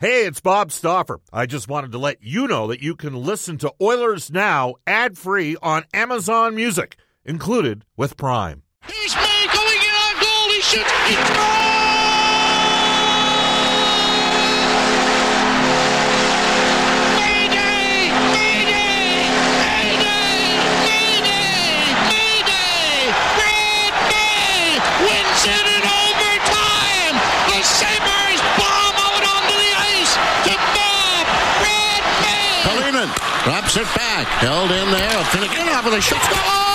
Hey, it's Bob Stauffer. I just wanted to let you know that you can listen to Oilers Now ad free on Amazon Music, included with Prime. He's going in on goal. He shoots. He it back. Held in there. Finnegan off of the shot.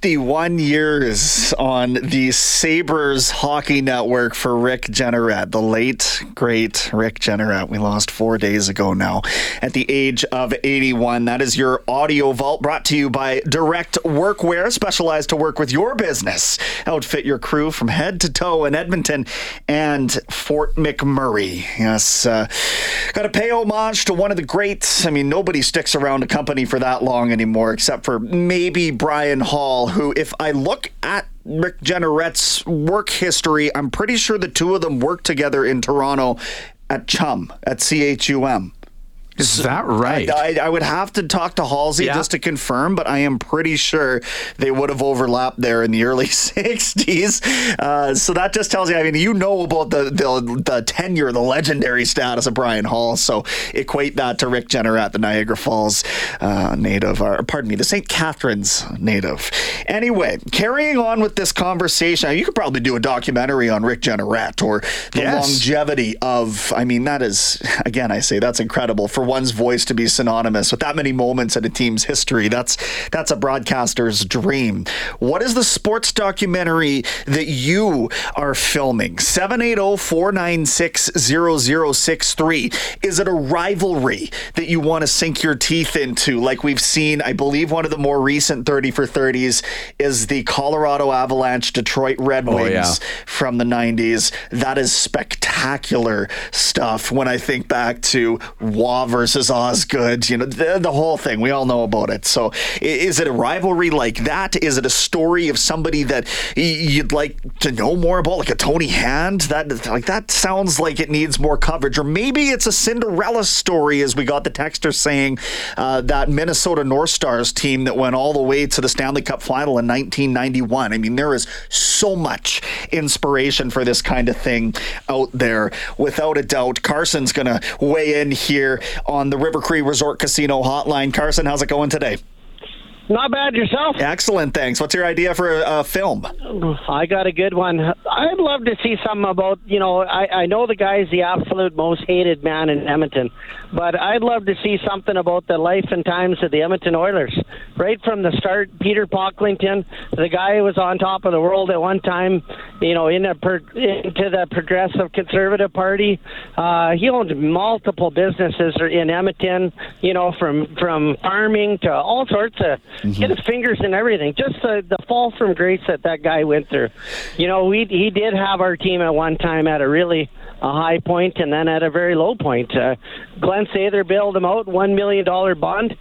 51 years on the Sabres Hockey Network for Rick Jeanneret, the late, great Rick Jeanneret. We lost four days ago now at the age of 81. That is your audio vault brought to you by Direct Workwear, specialized to work with your business. Outfit your crew from head to toe in Edmonton and Fort McMurray. Yes, uh, got to pay homage to one of the greats. I mean, nobody sticks around a company for that long anymore, except for maybe Brian Hall, who, if I look at Rick Jeanneret's work history, I'm pretty sure the two of them worked together in Toronto at Chum, at CHUM. Is that right? I, I would have to talk to Halsey Yeah. just to confirm, but I am pretty sure they would have overlapped there in the early 60s. Uh, so that just tells you, I mean, you know about the, the, the tenure, the legendary status of Brian Hall. So equate that to Rick Jeanneret, the Niagara Falls uh, native, or pardon me, the St. Catharines native. Anyway, carrying on with this conversation, you could probably do a documentary on Rick Jeanneret or the Yes. longevity of, I mean, that is, again, I say that's incredible for one's voice to be synonymous with that many moments in a team's history. That's that's a broadcaster's dream. What is the sports documentary that you are filming? oh, 780-496-0063. Is it a rivalry that you want to sink your teeth into? Like we've seen, I believe one of the more recent 30 for 30s is the Colorado Avalanche Detroit Red Wings Oh, yeah. from the 90s. That is spectacular stuff when I think back to Roy versus Osgood, you know, the, the whole thing. We all know about it. So is it a rivalry like that? Is it a story of somebody that you'd like to know more about, like a Tony Hand? That like that sounds like it needs more coverage. Or maybe it's a Cinderella story, as we got the texter saying uh, that Minnesota North Stars team that went all the way to the Stanley Cup final in 1991. I mean, there is so much inspiration for this kind of thing out there, without a doubt. Carson's going to weigh in here on the River Cree Resort Casino hotline. Carson, how's it going today? Not bad yourself. Excellent, thanks. What's your idea for a, a film? I got a good one. I'd love to see something about, you know, I, I know the guy's the absolute most hated man in Edmonton, but I'd love to see something about the life and times of the Edmonton Oilers. Right from the start, Peter Pocklington, the guy who was on top of the world at one time, you know, in a per, into the Progressive Conservative Party. Uh, he owned multiple businesses in Edmonton, you know, from, from farming to all sorts of, get his fingers in everything. Just the, the fall from grace that that guy went through. You know, we he did have our team at one time at a really a high point and then at a very low point. Uh, Glen Sather bailed him out, one million dollar bond.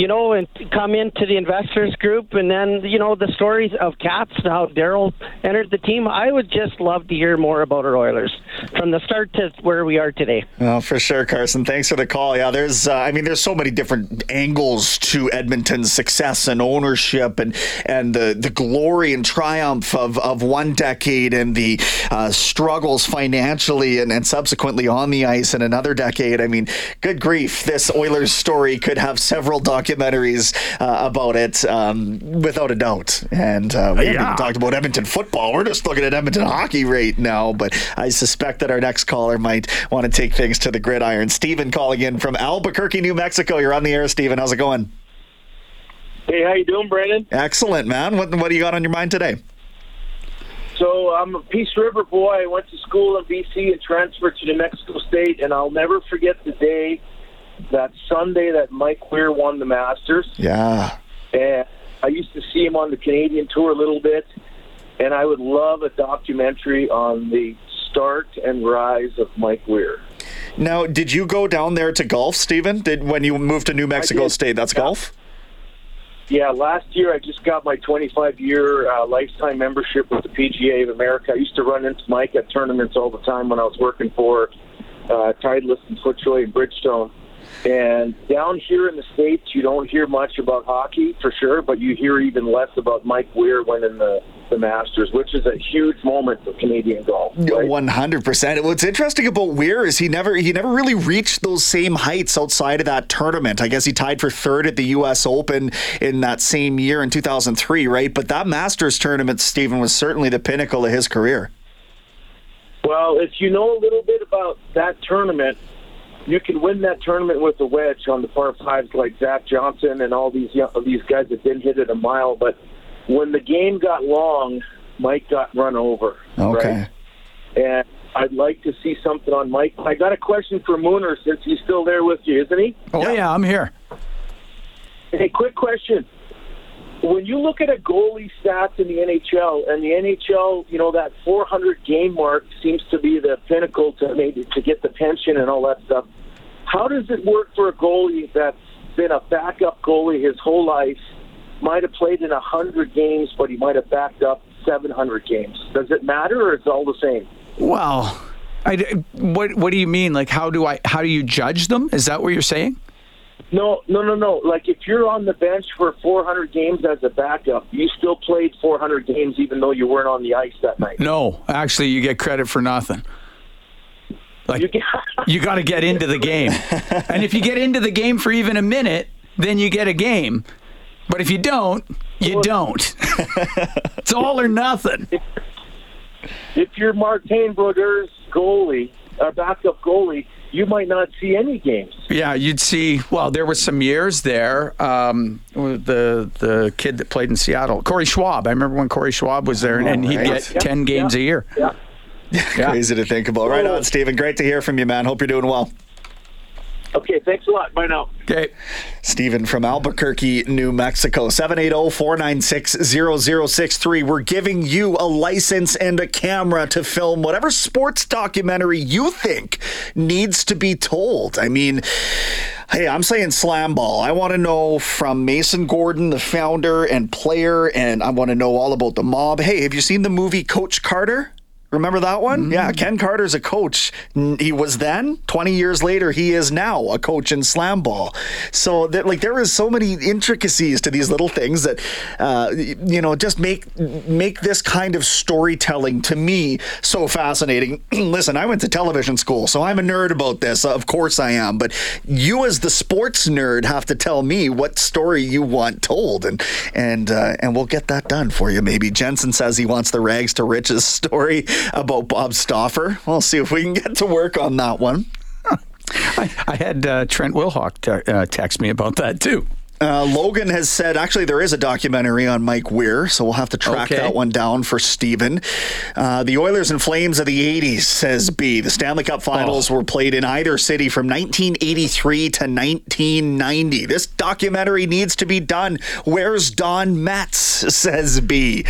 You know, and come into the investors group, and then you know the stories of Katz, how Daryl entered the team. I would just love to hear more about our Oilers from the start to where we are today. Oh, for sure, Carson. Thanks for the call. Yeah, there's, uh, I mean, there's so many different angles to Edmonton's success and ownership, and and the the glory and triumph of of one decade, and the uh, struggles financially and, and subsequently on the ice in another decade. I mean, good grief, this Oilers story could have several documentaries uh, about it, um, without a doubt. And uh, we haven't even talked about Edmonton football. We're just looking at Edmonton hockey right now, but I suspect that our next caller might want to take things to the gridiron. Stephen calling in from Albuquerque, New Mexico. You're on the air, Stephen. How's it going? Hey, how you doing, Brandon? Excellent, man. What what do you got on your mind today? So I'm a Peace River boy. I went to school in BC and transferred to New Mexico State, and I'll never forget the day, that Sunday that Mike Weir won the Masters. Yeah. And I used to see him on the Canadian tour a little bit, and I would love a documentary on the start and rise of Mike Weir. Now, did you go down there to golf, Stephen? Did when you moved to New Mexico. State? That's Yeah. golf. Yeah, last year I just got my 25 year uh, lifetime membership with the PGA of America. I used to run into Mike at tournaments all the time when I was working for uh, Titleist and FootJoy and Bridgestone. And down here in the States, you don't hear much about hockey for sure, but you hear even less about Mike Weir winning the, the Masters, which is a huge moment for Canadian golf. right? One hundred percent. What's interesting about Weir is he never he never really reached those same heights outside of that tournament. I guess he tied for third at the U.S. Open in that same year in two thousand three, right? But that Masters tournament, Stephen, was certainly the pinnacle of his career. Well, if you know a little bit about that tournament, you can win that tournament with a wedge on the par fives, like Zach Johnson and all these young, these guys that didn't hit it a mile. But when the game got long, Mike got run over. Okay. Right? And I'd like to see something on Mike. I got a question for Mooner since he's still there with you, isn't he? Oh yeah, I'm here. Hey, quick question. When you look at a goalie stats in the NHL, and the NHL, you know that 400 game mark seems to be the pinnacle to maybe to get the pension and all that stuff. How does it work for a goalie that's been a backup goalie his whole life, might have played in 100 games, but he might have backed up 700 games? Does it matter, or is it all the same? Well, I, what what do you mean? Like how do I how do you judge them? Is that what you're saying? No, no, no, no. Like if you're on the bench for 400 games as a backup, you still played 400 games even though you weren't on the ice that night. No, actually, you get credit for nothing. Like You get, you got to get into the game, and if you get into the game for even a minute, then you get a game. But if you don't, you don't. it's all or nothing. if you're Martin Brodeur's goalie, or backup goalie, you might not see any games. Yeah, you'd see. Well, there was some years there. Um, the the kid that played in Seattle, Corey Schwab. I remember when Corey Schwab was there, and, and he'd right. get ten games a year. Yeah. Crazy to think about. Right on, Stephen. Great to hear from you, man. Hope you're doing well. Okay, thanks a lot. Bye now. Okay. Stephen from Albuquerque, New Mexico. oh, 780-496-0063. We're giving you a license and a camera to film whatever sports documentary you think needs to be told. I mean, hey, I'm saying slam ball. I want to know from Mason Gordon, the founder and player, and I want to know all about the mob. Hey, have you seen the movie Coach Carter? Remember that one? Yeah, Ken Carter's a coach. He was then. Twenty years later, he is now a coach in slam ball. So, that, like, there is so many intricacies to these little things that, uh, you know, just make make this kind of storytelling to me so fascinating. Listen, I went to television school, so I'm a nerd about this. Of course, I am. But you, as the sports nerd, have to tell me what story you want told, and and uh, and we'll get that done for you. Maybe Jensen says he wants the rags to riches story about Bob Stauffer. We'll see if we can get to work on that one. I, I had uh, Trent Wilhock te- uh, text me about that too. Uh, Logan has said actually there is a documentary on Mike Weir, so we'll have to track Okay. that one down for Steven. Uh, the Oilers and Flames of the 80s, says B. The Stanley Cup finals were played in either city from 1983 to 1990. This documentary needs to be done. Where's Don Metz, says B.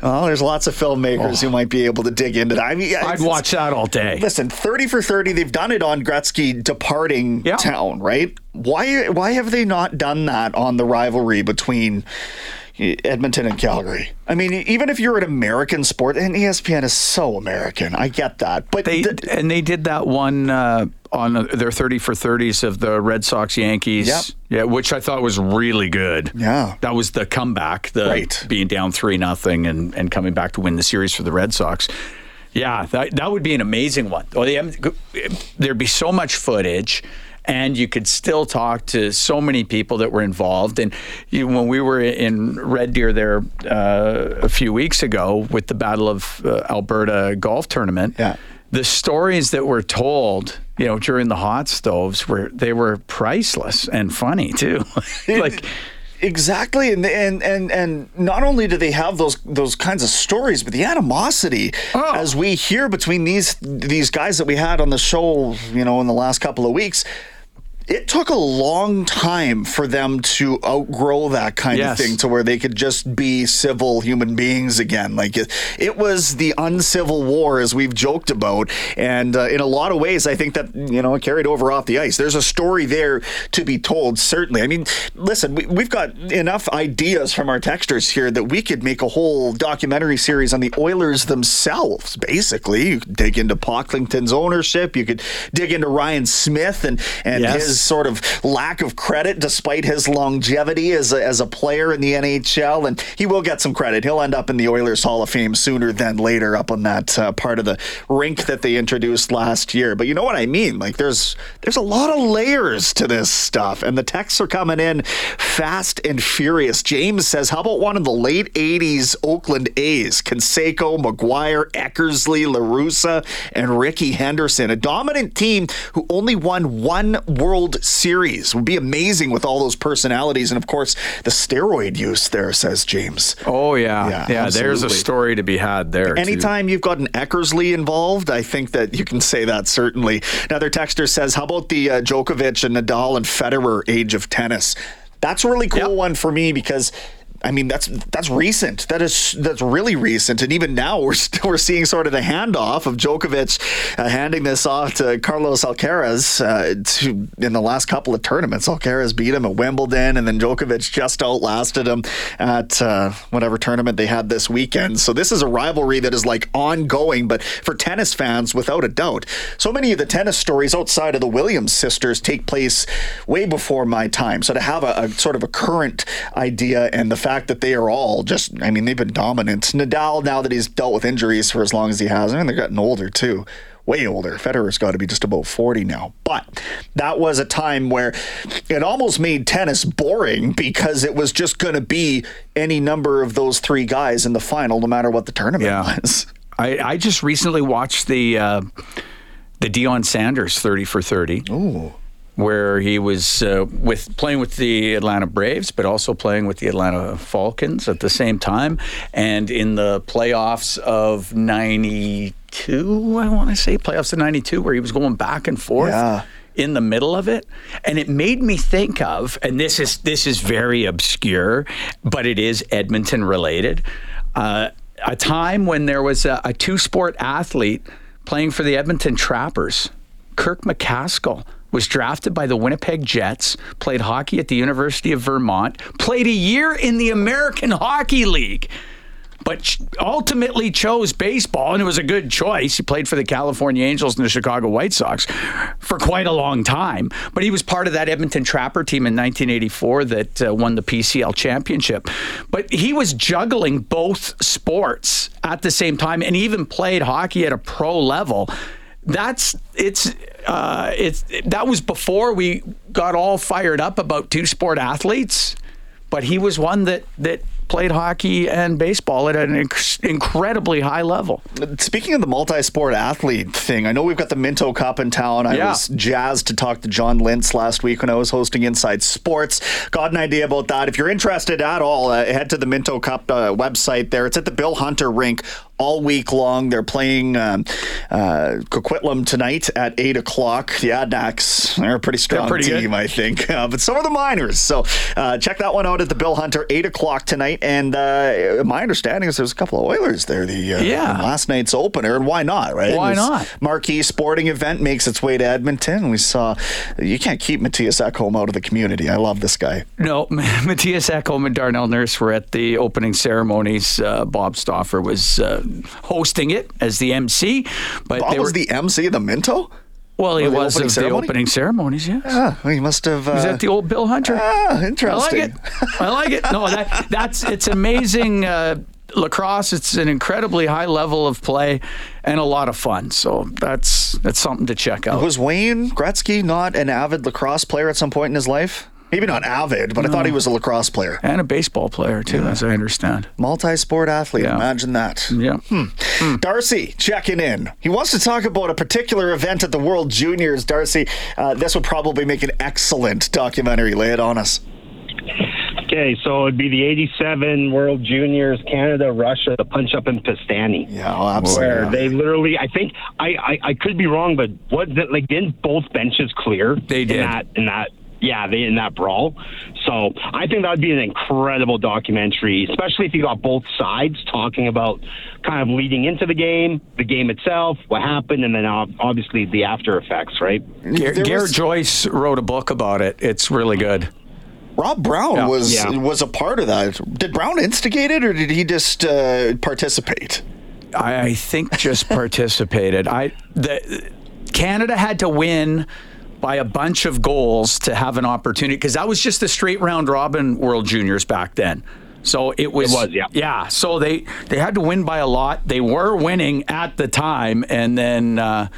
Well, there's lots of filmmakers who might be able to dig into that. I mean, I'd watch that all day. Listen, 30 for 30, they've done it on Gretzky departing Yeah. town, right? Why why have they not done that on the rivalry between Edmonton and Calgary? I mean, even if you're an American sport, and ESPN is so American, I get that. But They th- and they did that one uh, on their thirty for thirties of the Red Sox Yankees. Yep. Yeah, which I thought was really good. Yeah. that was the comeback, the Right. being down three nothing and and coming back to win the series for the Red Sox. Yeah, that that would be an amazing one. Well, the- there'd be so much footage. And you could still talk to so many people that were involved. And you, when we were in Red Deer there uh, a few weeks ago with the Battle of uh, Alberta golf tournament, Yeah. the stories that were told, you know, during the hot stoves were they were priceless and funny too. like Exactly, and and and and not only do they have those those kinds of stories, but the animosity Oh. as we hear between these these guys that we had on the show, you know, in the last couple of weeks. It took a long time for them to outgrow that kind Yes. of thing to where they could just be civil human beings again. Like it, it was the uncivil war, as we've joked about, and uh, in a lot of ways, I think that you know it carried over off the ice. There's a story there to be told. Certainly, I mean, listen, we, we've got enough ideas from our texters here that we could make a whole documentary series on the Oilers themselves. Basically, you could dig into Pocklington's ownership. You could dig into Ryan Smyth and and Yes. his sort of lack of credit despite his longevity as a, as a player in the NHL. And he will get some credit. He'll end up in the Oilers Hall of Fame sooner than later up on that uh, part of the rink that they introduced last year. But you know what I mean? Like there's there's a lot of layers to this stuff. And the texts are coming in fast and furious. James says, how about one of the late 80s Oakland A's? Canseco, McGwire, Eckersley, LaRussa, and Rickey Henderson. A dominant team who only won one World Series. Would be amazing with all those personalities. And of course, the steroid use there, says James. Oh yeah, Yeah, yeah. there's a story to be had there. too. Anytime you've got an Eckersley involved, I think that you can say that certainly. Another texter says, "How about the uh, Djokovic and Nadal and Federer age of tennis?" That's a really cool Yep. one for me because. I mean that's that's recent. That is that's really recent, and even now we're st- we're seeing sort of the handoff of Djokovic uh, handing this off to Carlos Alcaraz uh, to, in the last couple of tournaments. Alcaraz beat him at Wimbledon, and then Djokovic just outlasted him at uh, whatever tournament they had this weekend. So this is a rivalry that is like ongoing, but for tennis fans, without a doubt. So many of the tennis stories outside of the Williams sisters take place way before my time. So to have a, a sort of a current idea and the fact that they are all just, I mean, they've been dominant. Nadal, now that he's dealt with injuries for as long as he has, I mean, they're getting older too. Way older. Federer's got to be just about 40 now. But that was a time where it almost made tennis boring because it was just going to be any number of those three guys in the final, no matter what the tournament Yeah. was. I, I just recently watched the uh, the Deion Sanders thirty for thirty. Ooh. Where he was uh, with playing with the Atlanta Braves, but also playing with the Atlanta Falcons at the same time, and in the playoffs of '92, I want to say playoffs of '92, where he was going back and forth Yeah. in the middle of it. And it made me think of and this is this is very obscure but it is edmonton related uh, a time when there was a, a two-sport athlete playing for the edmonton trappers kirk mccaskill was drafted by the Winnipeg Jets, played hockey at the University of Vermont, played a year in the American Hockey League but ultimately chose baseball, and it was a good choice. He played for the California Angels and the Chicago White Sox for quite a long time. But he was part of that Edmonton Trapper team in 1984 that uh, won the PCL championship. But he was juggling both sports at the same time, and even played hockey at a pro level. That's it's uh, it's that was before we got all fired up about two sport athletes but he was one that that played hockey and baseball at an inc- incredibly high level. Speaking of the multi-sport athlete thing, I know we've got the Minto Cup in town. I Yeah. was jazzed to talk to John Lintz last week when I was hosting Inside Sports. Got an idea about that. If you're interested at all, uh, head to the Minto Cup uh, website there. It's at the Bill Hunter rink all week long. They're playing um, uh, Coquitlam tonight at 8 o'clock. The Adanacs, they're a pretty strong pretty good. team, I think. Uh, but so are the Miners. So uh, check that one out at the Bill Hunter, 8 o'clock tonight. And uh, my understanding is there's a couple of Oilers there. The uh, Yeah. last night's opener, and why not, right? Why not? Marquee sporting event makes its way to Edmonton. We saw you can't keep Mattias Ekholm out of the community. I love this guy. No, Mattias Ekholm and Darnell Nurse were at the opening ceremonies. Uh, Bob Stauffer was uh, hosting it as the MC, but Bob they was the MC of the Minto. well, he was opening of ceremony? the opening ceremonies. Yes. Ah, he must have. Uh, Is that the old Bill Hunter? ah, I like interesting. it. I like it. No, that that's it's amazing. Uh, lacrosse. It's an incredibly high level of play and a lot of fun. So that's that's something to check out. Was Wayne Gretzky not an avid lacrosse player at some point in his life? Maybe not avid, but I thought he was a lacrosse player. and a baseball player too, as I understand. Multi-sport athlete. Yeah. Imagine that. Yeah. Darcy checking in. He wants to talk about a particular event at the World Juniors. Darcy, uh, this would probably make an excellent documentary. Lay it on us. Okay, so it'd be the 87 World Juniors, Canada, Russia, the punch up in Piestany. Yeah, oh, absolutely. Where they literally, I think, I, I, I could be wrong, but what, like, didn't both benches clear? They did. In that, in that, yeah, they in that brawl. So I think that would be an incredible documentary, especially if you got both sides talking about kind of leading into the game, the game itself, what happened, and then obviously the after effects, right? Gar- There Garrett was- Joyce wrote a book about it. It's really good. Rob Brown Yeah. was Yeah. was a part of that. Did Brown instigate it, or did he just uh, participate? I, I think just participated. I the Canada had to win by a bunch of goals to have an opportunity because that was just a straight round robin World Juniors back then. So it was, It was, yeah. yeah. So they they had to win by a lot. They were winning at the time, and then uh,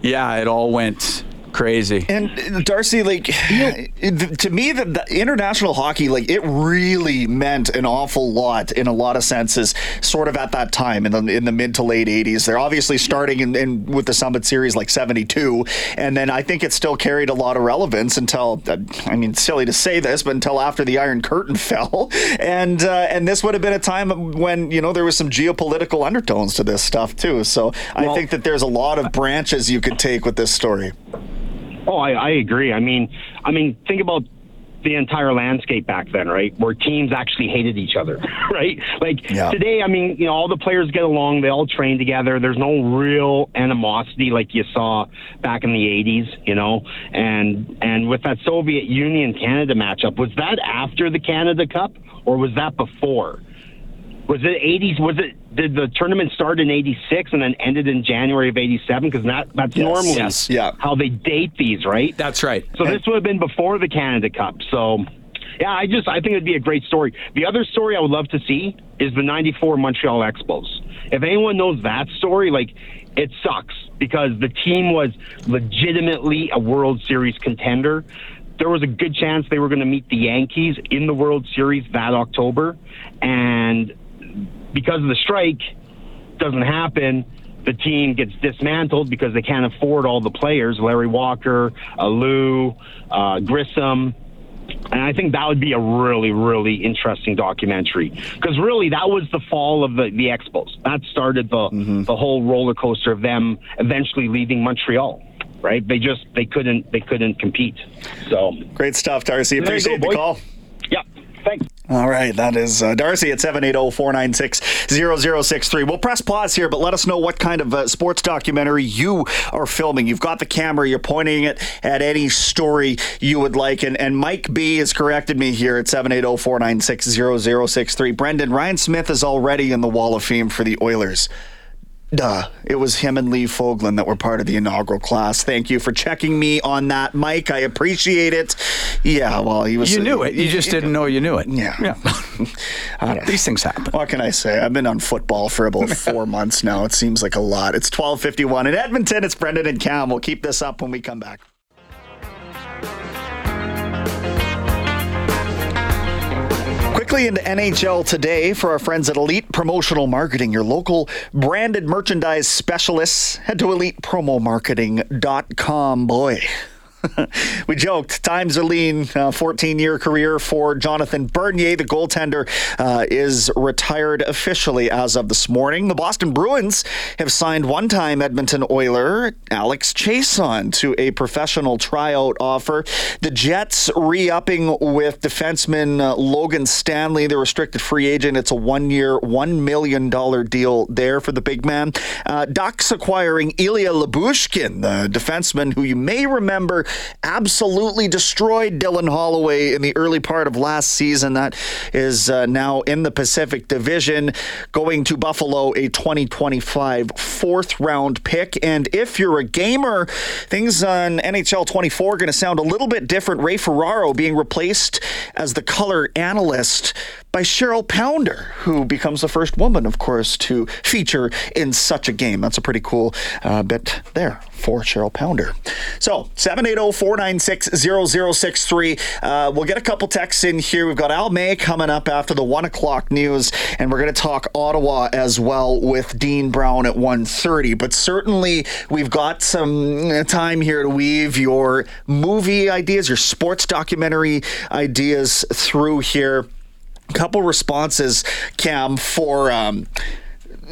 yeah, it all went crazy. And Darcy, like to me, the, the international hockey, like it really meant an awful lot in a lot of senses. Sort of at that time in the in the mid to late '80s, they're obviously starting in, in with the Summit Series like '72, and then I think it still carried a lot of relevance until uh, I mean, silly to say this, but until after the Iron Curtain fell, and uh, and this would have been a time when you know there was some geopolitical undertones to this stuff too. So I think that there's a lot of branches you could take with this story. Oh, I, I agree. I mean, I mean, think about the entire landscape back then, right? Where teams actually hated each other, right? Like Yeah. today, I mean, you know, all the players get along, they all train together. There's no real animosity like you saw back in the 80s, you know. And and with that Soviet Union Canada matchup, was that after the Canada Cup or was that before? Was it 80s? Was it did the tournament start in 86 and then ended in January of 87 because that that's normally Yes. Yeah. how they date these, right? That's right. So this would have been before the Canada Cup. So, yeah, I just I think it'd be a great story. The other story I would love to see is the '94 Montreal Expos. If anyone knows that story, like it sucks because the team was legitimately a World Series contender. There was a good chance they were going to meet the Yankees in the World Series that October, and because of the strike, doesn't happen, the team gets dismantled because they can't afford all the players Larry Walker, uh, Lou, uh, Grissom. And I think that would be a really, really interesting documentary because really that was the fall of the, the Expos. That started the the whole roller coaster of them eventually leaving Montreal. Right? They just they couldn't they couldn't compete. So Great stuff, Darcy. Appreciate go, the boy. call. All right, that is uh, Darcy at 780-496-0063. We'll press pause here, but let us know what kind of uh, sports documentary you are filming. You've got the camera, you're pointing it at any story you would like. And, and Mike B has corrected me here at 780-496-0063. Brendan, Ryan Smyth is already in the Wall of Fame for the Oilers. Duh. It was him and Lee Fogolin that were part of the inaugural class. Thank you for checking me on that, Mike. I appreciate it. Yeah, well, he was. You knew it. You just didn't know you knew it. Yeah. Yeah. Uh, I don't. These things happen. What can I say? I've been on football for about four months now. It seems like a lot. It's 1251 in Edmonton. It's Brendan and Cam. We'll keep this up when we come back. Quickly into NHL today for our friends at Elite Promotional Marketing, your local branded merchandise specialists. Head to elitepromomarketing.com. Boy. we joked. Times are lean. 14 year career for Jonathan Bernier. The goaltender uh, is retired officially as of this morning. The Boston Bruins have signed one time Edmonton Oiler Alex Chiasson to a professional tryout offer. The Jets re upping with defenseman uh, Logan Stanley, the restricted free agent. It's a one year, $1 million deal there for the big man. Uh, Ducks acquiring Ilya Lyubushkin, the defenseman who you may remember absolutely destroyed Dylan Holloway in the early part of last season. That is uh, now in the Pacific Division, going to Buffalo, a 2025 fourth round pick. And if you're a gamer, things on NHL 24 are going to sound a little bit different. Ray Ferraro being replaced as the color analyst by Cheryl Pounder, who becomes the first woman, of course, to feature in such a game. That's a pretty cool uh, bit there for Cheryl Pounder. So, 780 496 0063. Uh, We'll get a couple texts in here. We've got Al May coming up after the 1 o'clock news, and we're going to talk Ottawa as well with Dean Brown at 1.30. But certainly, we've got some uh, time here to weave your movie ideas, your sports documentary ideas through here. Couple responses, Cam, for um,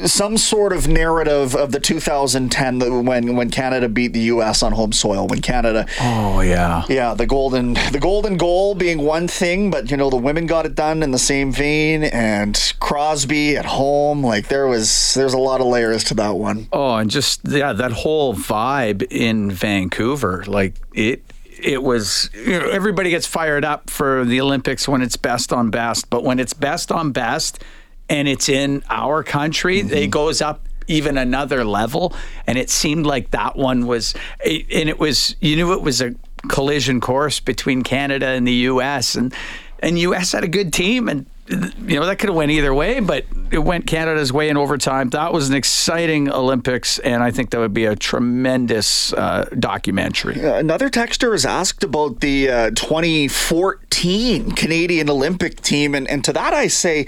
some sort of narrative of the 2010 when when Canada beat the U.S. on home soil. When Canada, Oh yeah. yeah, the golden the golden goal being one thing, but you know the women got it done in the same vein, and Crosby at home. Like there was there's a lot of layers to that one. Oh, and just yeah, that whole vibe in Vancouver, like it. It was you know, everybody gets fired up for the Olympics when it's best on best, but when it's best on best and it's in our country, mm-hmm. it goes up even another level. And it seemed like that one was, and it was you knew it was a collision course between Canada and the U.S. and and U.S. had a good team and you know that could have went either way, but it went Canada's way in overtime. That was an exciting Olympics, and I think that would be a tremendous uh, documentary. Another texter has asked about the uh, 2014 Canadian Olympic team, and, and to that I say,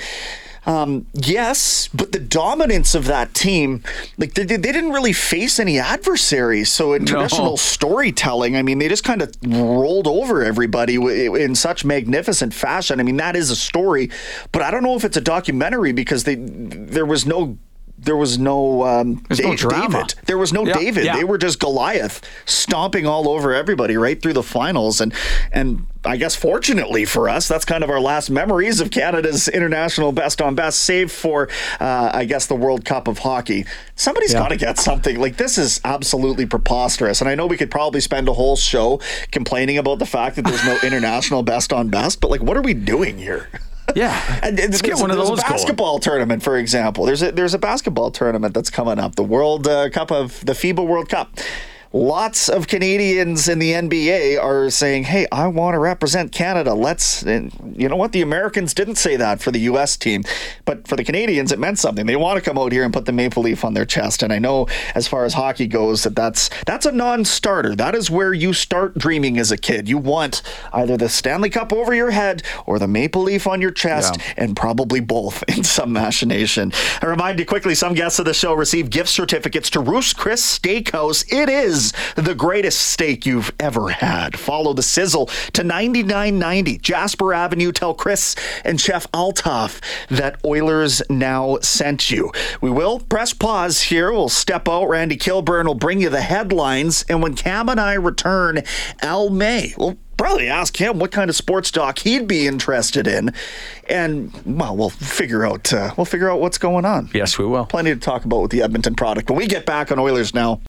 um, yes, but the dominance of that team, like they, they didn't really face any adversaries. So in traditional storytelling, I mean, they just kind of rolled over everybody in such magnificent fashion. I mean, that is a story, but I don't know if it's a documentary because they there was no. There was no, um, There's no. David. There was no Yeah, David. yeah. They were just Goliath stomping all over everybody right through the finals. And and I guess fortunately for us, that's kind of our last memories of Canada's international best on best, save for uh, I guess the World Cup of hockey. Somebody's got to get something like this. Is absolutely preposterous. And I know we could probably spend a whole show complaining about the fact that there's no international best on best, but like, what are we doing here? Yeah, And let's get one of those a going. basketball tournament, for example. There's a there's a basketball tournament that's coming up, the World uh, Cup of the FIBA World Cup. Lots of Canadians in the NBA are saying, "Hey, I want to represent Canada. Let's." And you know what? The Americans didn't say that for the U.S. team, but for the Canadians, it meant something. They want to come out here and put the maple leaf on their chest. And I know, as far as hockey goes, that that's that's a non-starter. That is where you start dreaming as a kid. You want either the Stanley Cup over your head or the maple leaf on your chest, Yeah. and probably both in some machination. I remind you quickly some guests of the show receive gift certificates to Ruth's Chris Steakhouse. It is the greatest steak you've ever had. Follow the sizzle to 99.90 Jasper Avenue. Tell Chris and Chef Althoff that Oilers now sent you. We will press pause here. We'll step out. Randy Kilburn will bring you the headlines. And when Cam and I return, Al May will probably ask him what kind of sports doc he'd be interested in, and well, we'll figure out uh, we'll figure out what's going on. Yes, we will. Plenty to talk about with the Edmonton product when we get back on Oilers now.